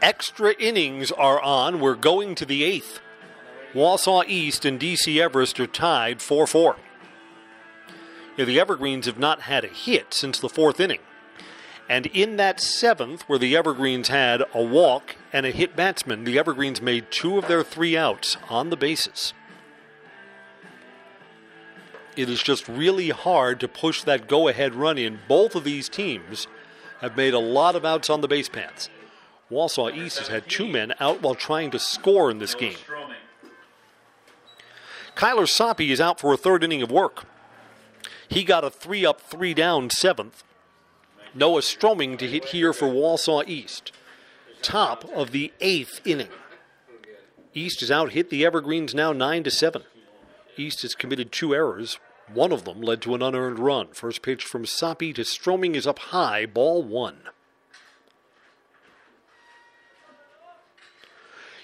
Extra innings are on. We're going to the eighth. Wausau East and DC Everest are tied 4 4. the Evergreens have not had a hit since the fourth inning. And in that seventh, where the Evergreens had a walk and a hit batsman, the Evergreens made two of their three outs on the bases. It is just really hard to push that go ahead run in. Both of these teams have made a lot of outs on the base paths. Wausau East has had two men out while trying to score in this game. Kyler Soppy is out for a third inning of work. He got a three up, three down seventh. Noah Stroming to hit here for Wausau East. Top of the eighth inning. East is out hit the Evergreens now 9 to 7. East has committed two errors. One of them led to an unearned run. First pitch from Soppy to Stroming is up high, ball one.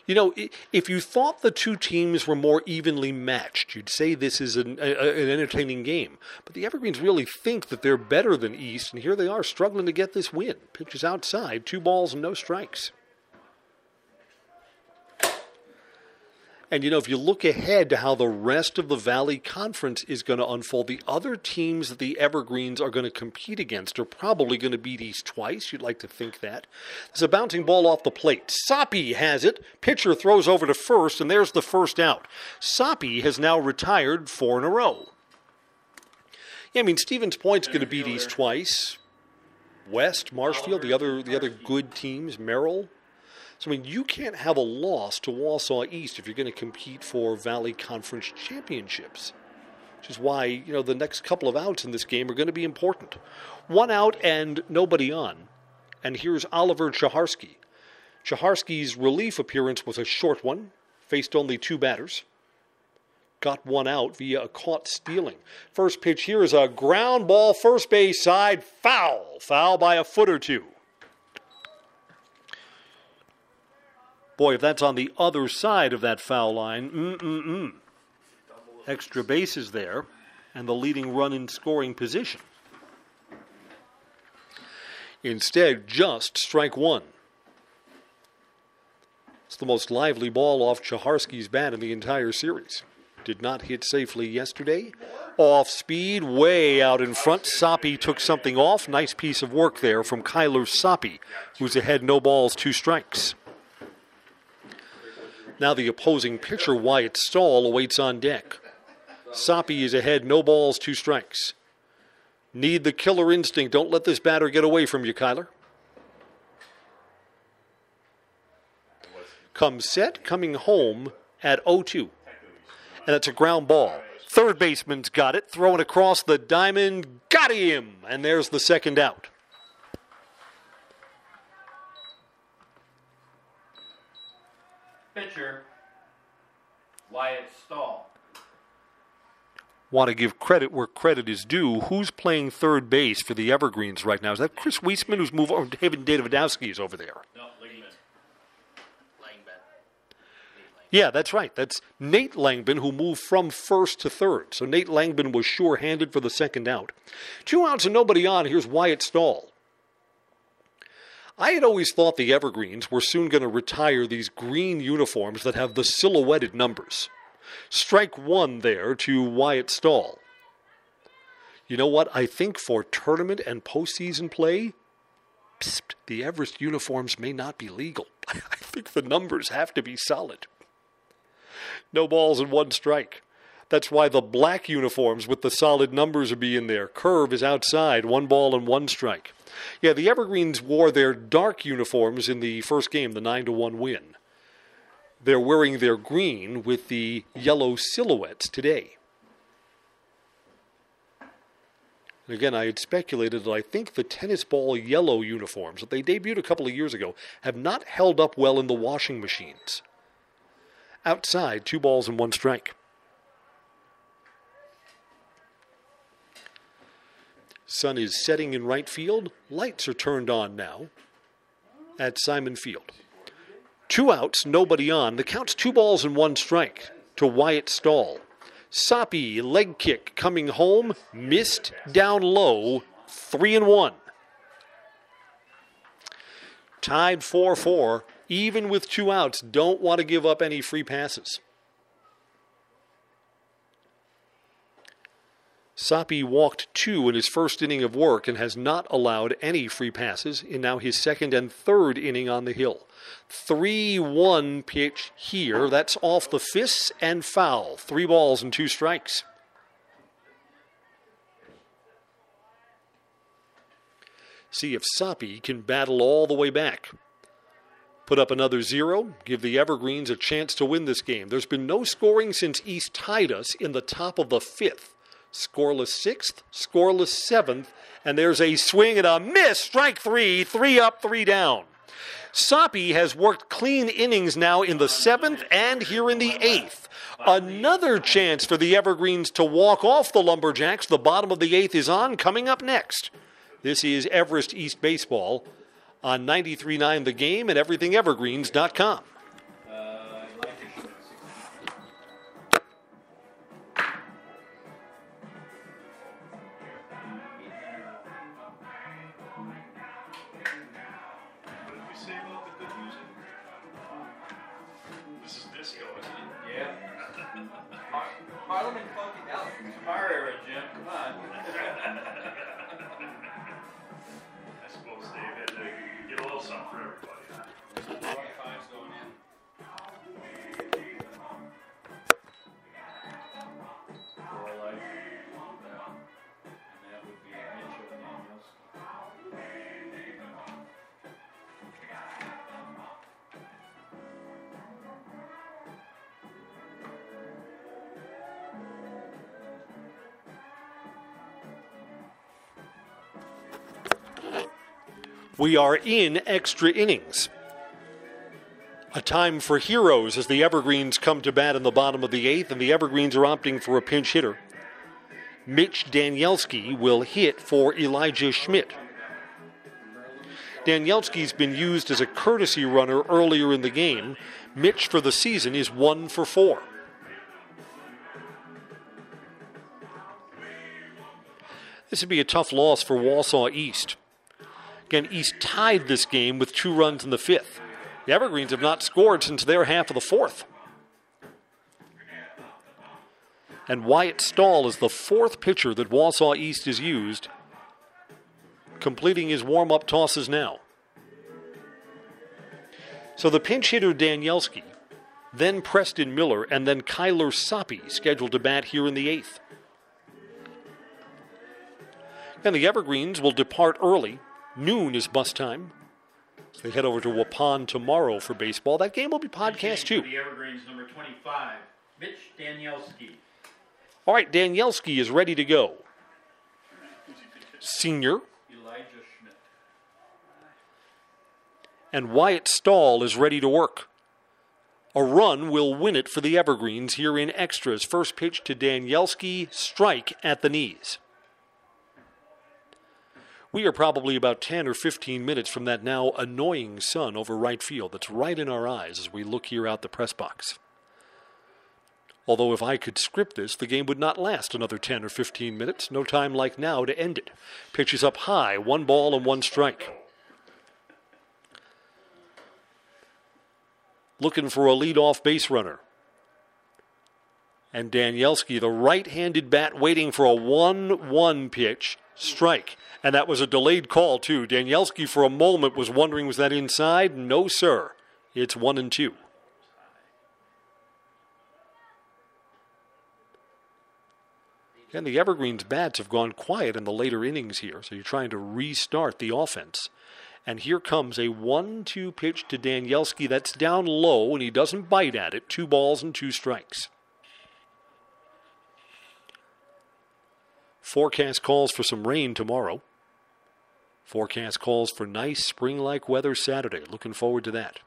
You know, if you thought the two teams were more evenly matched, you'd say this is an, a, an, entertaining game. But the Evergreens really think that they're better than East, and here they are struggling to get this win. Pitches outside, two balls and no strikes. And you know, if you look ahead to how the rest of the Valley Conference is going to unfold, the other teams that the Evergreens are going to compete against are probably going to beat East twice. You'd like to think that. There's a bouncing ball off the plate. Soppy has it. Pitcher throws over to first, and there's the first out. Soppy has now retired four in a row. Yeah, I mean, Stevens Point's going to beat East twice. West, Marshfield, the other the other good teams, Merrill, so, I mean, you can't have a loss to Wausau East if you're going to compete for Valley Conference championships, which is why, you know, the next couple of outs in this game are going to be important. One out and nobody on. And here's Oliver Chaharsky. Chaharsky's relief appearance was a short one, faced only two batters. Got one out via a caught stealing. First pitch here is a ground ball, first base side, foul. Foul by a foot or two. Boy, if that's on the other side of that foul line, mm-mm-mm. Extra bases there, and the leading run in scoring position. Instead, just strike one. It's the most lively ball off Chaharsky's bat in the entire series. Did not hit safely yesterday. Off speed, way out in front. Soppy took something off. Nice piece of work there from Kyler Soppy, who's ahead no balls, two strikes. Now the opposing pitcher, Wyatt Stahl, awaits on deck. Soppy is ahead, no balls, two strikes. Need the killer instinct. Don't let this batter get away from you, Kyler. Come set, coming home at 0 2. And it's a ground ball. Third baseman's got it, throwing across the diamond. Got him! And there's the second out. Pitcher, Wyatt Stahl. Want to give credit where credit is due. Who's playing third base for the Evergreens right now? Is that Chris Weisman who's moved over? David Davidowski is over there. No, Langman. Yeah, that's right. That's Nate Langbin who moved from first to third. So Nate Langbin was sure handed for the second out. Two outs and nobody on. Here's Wyatt Stahl. I had always thought the Evergreens were soon going to retire these green uniforms that have the silhouetted numbers. Strike one there to Wyatt Stahl. You know what? I think for tournament and postseason play, psst, the Everest uniforms may not be legal. I think the numbers have to be solid. No balls and one strike. That's why the black uniforms with the solid numbers are being there. Curve is outside, one ball and one strike. Yeah, the Evergreens wore their dark uniforms in the first game, the 9 to 1 win. They're wearing their green with the yellow silhouettes today. And again, I had speculated that I think the tennis ball yellow uniforms that they debuted a couple of years ago have not held up well in the washing machines. Outside, two balls and one strike. Sun is setting in right field. Lights are turned on now at Simon Field. Two outs, nobody on. The count's two balls and one strike to Wyatt Stahl. Soppy leg kick coming home, missed down low, three and one. Tied 4 4. even with two outs, don't want to give up any free passes. Soppe walked two in his first inning of work and has not allowed any free passes in now his second and third inning on the hill. 3 1 pitch here. That's off the fists and foul. Three balls and two strikes. See if Soppe can battle all the way back. Put up another zero, give the Evergreens a chance to win this game. There's been no scoring since East tied us in the top of the fifth. Scoreless sixth, scoreless seventh, and there's a swing and a miss. Strike three, three up, three down. Soppe has worked clean innings now in the seventh and here in the eighth. Another chance for the Evergreens to walk off the Lumberjacks. The bottom of the eighth is on, coming up next. This is Everest East Baseball on 93.9 The Game and everythingevergreens.com. We are in extra innings. A time for heroes as the Evergreens come to bat in the bottom of the eighth, and the Evergreens are opting for a pinch hitter. Mitch Danielski will hit for Elijah Schmidt. Danielski's been used as a courtesy runner earlier in the game. Mitch for the season is one for four. This would be a tough loss for Wausau East. Again, East tied this game with two runs in the fifth. The Evergreens have not scored since their half of the fourth. And Wyatt Stahl is the fourth pitcher that Wausau East has used, completing his warm up tosses now. So the pinch hitter Danielski, then Preston Miller, and then Kyler Soppe scheduled to bat here in the eighth. And the Evergreens will depart early Noon is bus time. So they head over to Waupun tomorrow for baseball. That game will be podcast too. The Evergreens number 25, Mitch Danielski. All right, Danielski is ready to go. Senior. Elijah Schmidt. And Wyatt Stahl is ready to work. A run will win it for the Evergreens here in extras. First pitch to Danielski, strike at the knees. We are probably about 10 or 15 minutes from that now annoying sun over right field that's right in our eyes as we look here out the press box. Although, if I could script this, the game would not last another 10 or 15 minutes. No time like now to end it. Pitches up high, one ball and one strike. Looking for a leadoff base runner. And Danielski, the right handed bat, waiting for a 1 1 pitch, strike. And that was a delayed call, too. Danielski, for a moment, was wondering, was that inside? No, sir. It's one and two. And the Evergreens bats have gone quiet in the later innings here, so you're trying to restart the offense. And here comes a 1 2 pitch to Danielski that's down low, and he doesn't bite at it. Two balls and two strikes. Forecast calls for some rain tomorrow. Forecast calls for nice spring like weather Saturday. Looking forward to that.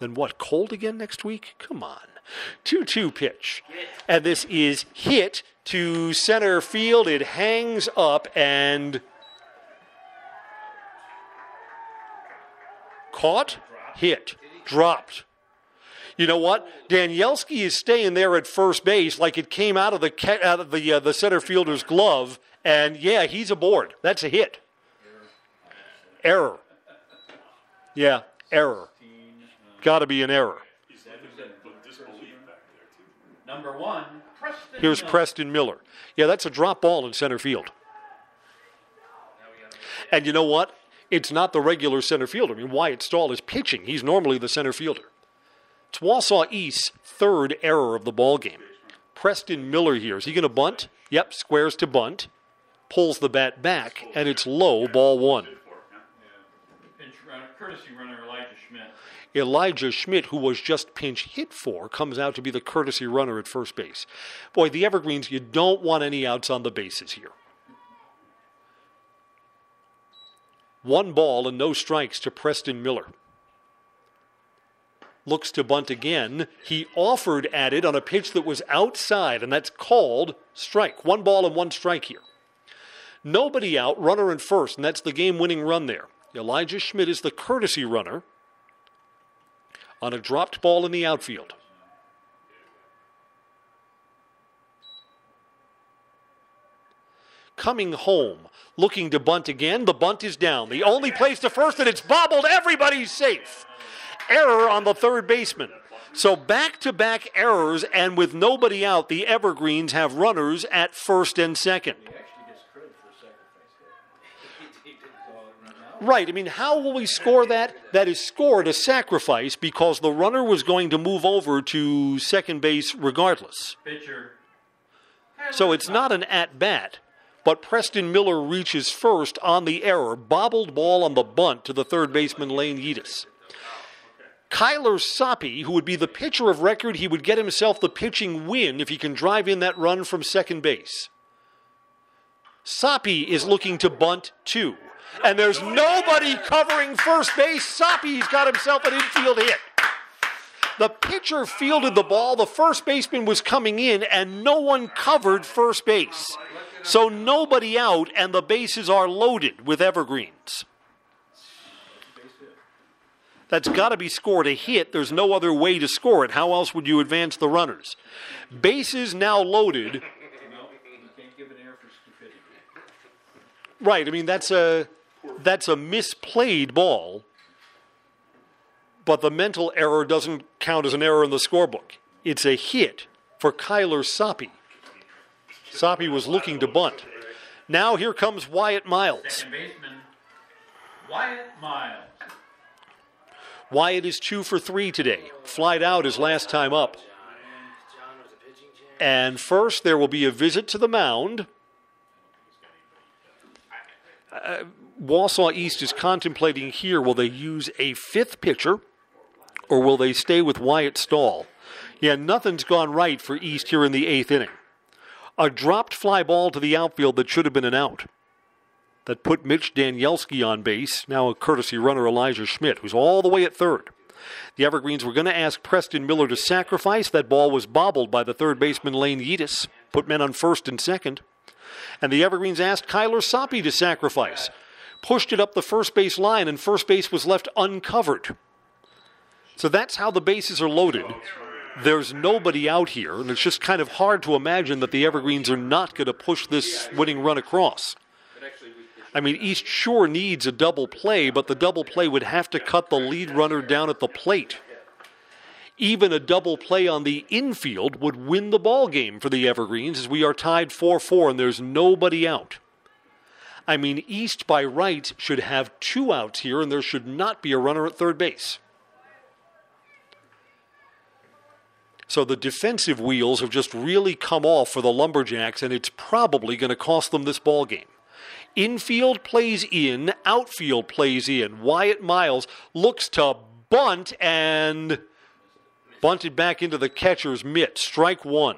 Then what? Cold again next week? Come on. 2 2 pitch. And this is hit to center field. It hangs up and caught, hit, dropped. You know what? Danielski is staying there at first base like it came out of the out of the uh, the center fielder's glove, and yeah, he's aboard. That's a hit. Error. Yeah, error. Got to be an error. Number one, Preston. Here's Miller. Preston Miller. Yeah, that's a drop ball in center field. And you know what? It's not the regular center fielder. I mean, Wyatt Stahl is pitching. He's normally the center fielder. It's Wausau East's third error of the ball game. Preston Miller here. Is he going to bunt? Yep, squares to bunt. Pulls the bat back, and it's low, ball one. Courtesy runner Elijah Schmidt. Elijah Schmidt, who was just pinch hit for, comes out to be the courtesy runner at first base. Boy, the Evergreens, you don't want any outs on the bases here. One ball and no strikes to Preston Miller. Looks to bunt again. He offered at it on a pitch that was outside, and that's called strike. One ball and one strike here. Nobody out, runner in first, and that's the game winning run there. Elijah Schmidt is the courtesy runner on a dropped ball in the outfield. Coming home, looking to bunt again. The bunt is down. The only place to first, and it's bobbled. Everybody's safe. Error on the third baseman. So back to back errors, and with nobody out, the Evergreens have runners at first and second. Right. I mean, how will we score that? That is scored a sacrifice because the runner was going to move over to second base regardless. Pitcher. So it's not an at bat, but Preston Miller reaches first on the error, bobbled ball on the bunt to the third baseman Lane Yeatus. Kyler Soppy, who would be the pitcher of record, he would get himself the pitching win if he can drive in that run from second base. Soppy is looking to bunt two. And there's nobody covering first base. Soppy's got himself an infield hit. The pitcher fielded the ball, the first baseman was coming in, and no one covered first base. So nobody out, and the bases are loaded with evergreens. That's got to be scored a hit. There's no other way to score it. How else would you advance the runners? Bases now loaded. No, you can't give an error for stupidity. Right. I mean that's a that's a misplayed ball. But the mental error doesn't count as an error in the scorebook. It's a hit for Kyler Soppy. Soppy was looking to bunt. Now here comes Wyatt Miles. Second baseman, Wyatt Miles. Wyatt is two for three today. Flied out his last time up. And first, there will be a visit to the mound. Uh, Wausau East is contemplating here will they use a fifth pitcher or will they stay with Wyatt Stahl? Yeah, nothing's gone right for East here in the eighth inning. A dropped fly ball to the outfield that should have been an out. That put Mitch Danielski on base, now a courtesy runner Elijah Schmidt, who's all the way at third. The Evergreens were going to ask Preston Miller to sacrifice. That ball was bobbled by the third baseman Lane Yeatus, put men on first and second. And the Evergreens asked Kyler Soppy to sacrifice, pushed it up the first base line, and first base was left uncovered. So that's how the bases are loaded. There's nobody out here, and it's just kind of hard to imagine that the Evergreens are not going to push this winning run across. I mean, East sure needs a double play, but the double play would have to cut the lead runner down at the plate. Even a double play on the infield would win the ball game for the Evergreens as we are tied 4 4 and there's nobody out. I mean, East by right should have two outs here, and there should not be a runner at third base. So the defensive wheels have just really come off for the Lumberjacks, and it's probably going to cost them this ball game. Infield plays in, outfield plays in. Wyatt Miles looks to bunt and bunted back into the catcher's mitt. Strike one.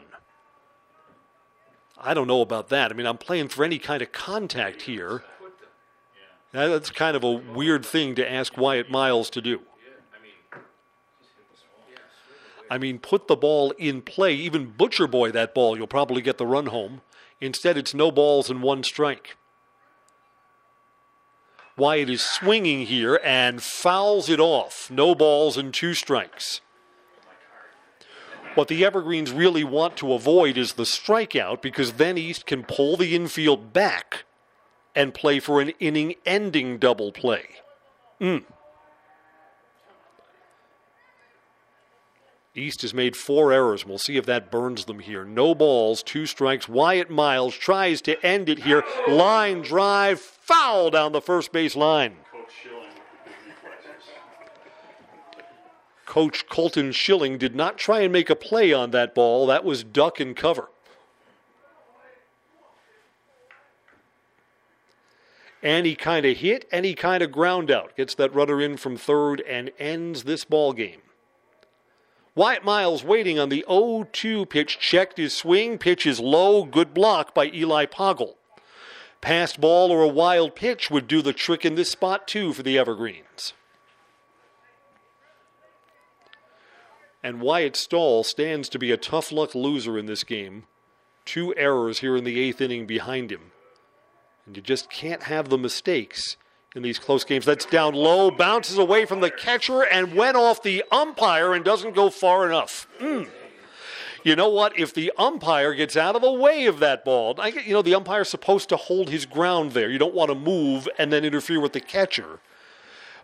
I don't know about that. I mean, I'm playing for any kind of contact here. That's kind of a weird thing to ask Wyatt Miles to do. I mean, put the ball in play. Even Butcher Boy that ball, you'll probably get the run home. Instead, it's no balls and one strike. Wyatt is swinging here and fouls it off. No balls and two strikes. What the Evergreens really want to avoid is the strikeout because then East can pull the infield back and play for an inning ending double play. Mm. East has made four errors. We'll see if that burns them here. No balls, two strikes. Wyatt Miles tries to end it here. Line drive, foul down the first base line. Coach Colton Schilling did not try and make a play on that ball. That was duck and cover. And he kind of hit and he kind of ground out. Gets that runner in from third and ends this ball game. Wyatt Miles waiting on the 0 2 pitch, checked his swing. Pitch is low, good block by Eli Poggle. Passed ball or a wild pitch would do the trick in this spot, too, for the Evergreens. And Wyatt Stahl stands to be a tough luck loser in this game. Two errors here in the eighth inning behind him. And you just can't have the mistakes in these close games. That's down low, bounces away from the catcher, and went off the umpire and doesn't go far enough. Mm. You know what? If the umpire gets out of the way of that ball, I you know, the umpire's supposed to hold his ground there. You don't want to move and then interfere with the catcher.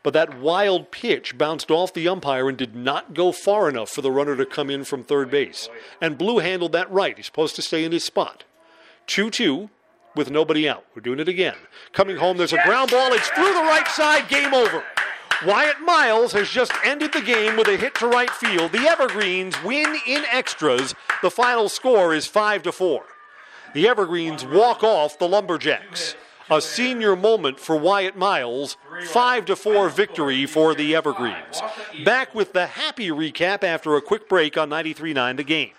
But that wild pitch bounced off the umpire and did not go far enough for the runner to come in from third base. And Blue handled that right. He's supposed to stay in his spot. 2 2 with nobody out. We're doing it again. Coming home, there's a ground ball. It's through the right side. Game over. Wyatt Miles has just ended the game with a hit to right field. The Evergreens win in extras. The final score is 5 to 4. The Evergreens walk off the Lumberjacks. A senior moment for Wyatt Miles. 5 to 4 victory for the Evergreens. Back with the happy recap after a quick break on 93.9 The Game.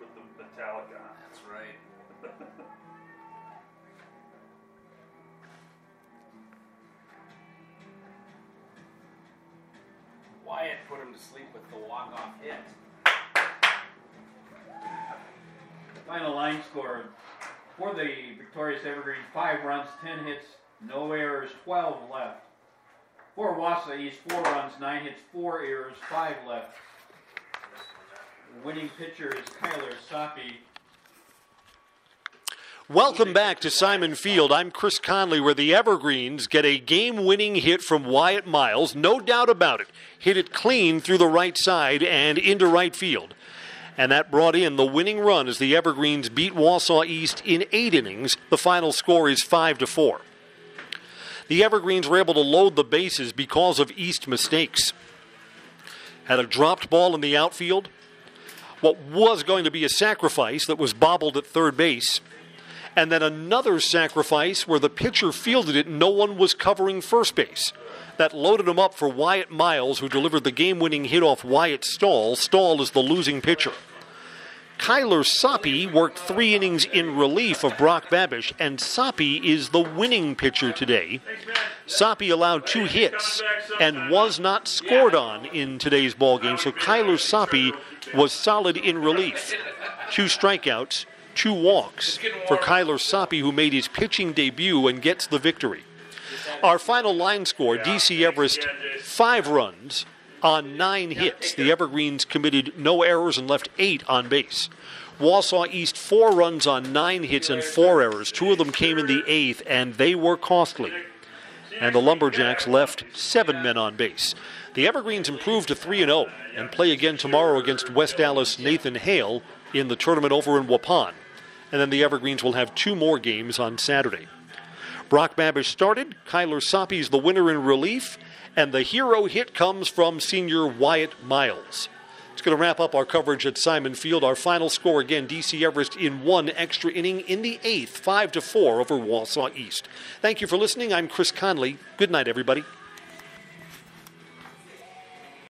Lull them to sleep with the Metallica. That's right. Wyatt put him to sleep with the walk-off hit. Final line score for the victorious Evergreen: five runs, ten hits, no errors, 12 left. For Wausau East, four runs, nine hits, four errors, five left. Winning pitcher is Kyler Soppy. Welcome back to Simon Field. I'm Chris Conley, where the Evergreens get a game winning hit from Wyatt Miles. No doubt about it. Hit it clean through the right side and into right field. And that brought in the winning run as the Evergreens beat Wausau East in eight innings. The final score is 5 to 4. The Evergreens were able to load the bases because of East mistakes. Had a dropped ball in the outfield. What was going to be a sacrifice that was bobbled at third base and then another sacrifice where the pitcher fielded it no one was covering first base. That loaded him up for Wyatt Miles, who delivered the game winning hit off Wyatt Stahl. Stahl is the losing pitcher. Kyler Soppy worked three innings in relief of Brock Babish, and Soppy is the winning pitcher today. Soppy allowed two hits and was not scored on in today's ball game, so Kyler Soppy was solid in relief. Two strikeouts, two walks for Kyler Soppy, who made his pitching debut and gets the victory. Our final line score DC Everest, five runs on nine hits. The Evergreens committed no errors and left eight on base. Wausau East, four runs on nine hits and four errors. Two of them came in the eighth, and they were costly. And the Lumberjacks left seven men on base. The Evergreens improved to 3 0 and play again tomorrow against West Allis Nathan Hale in the tournament over in Waupun and then the Evergreens will have two more games on Saturday. Brock Babish started. Kyler Soppy's the winner in relief, and the hero hit comes from senior Wyatt Miles. It's going to wrap up our coverage at Simon Field. Our final score again: DC Everest in one extra inning in the eighth, five to four over Wausau East. Thank you for listening. I'm Chris Conley. Good night, everybody.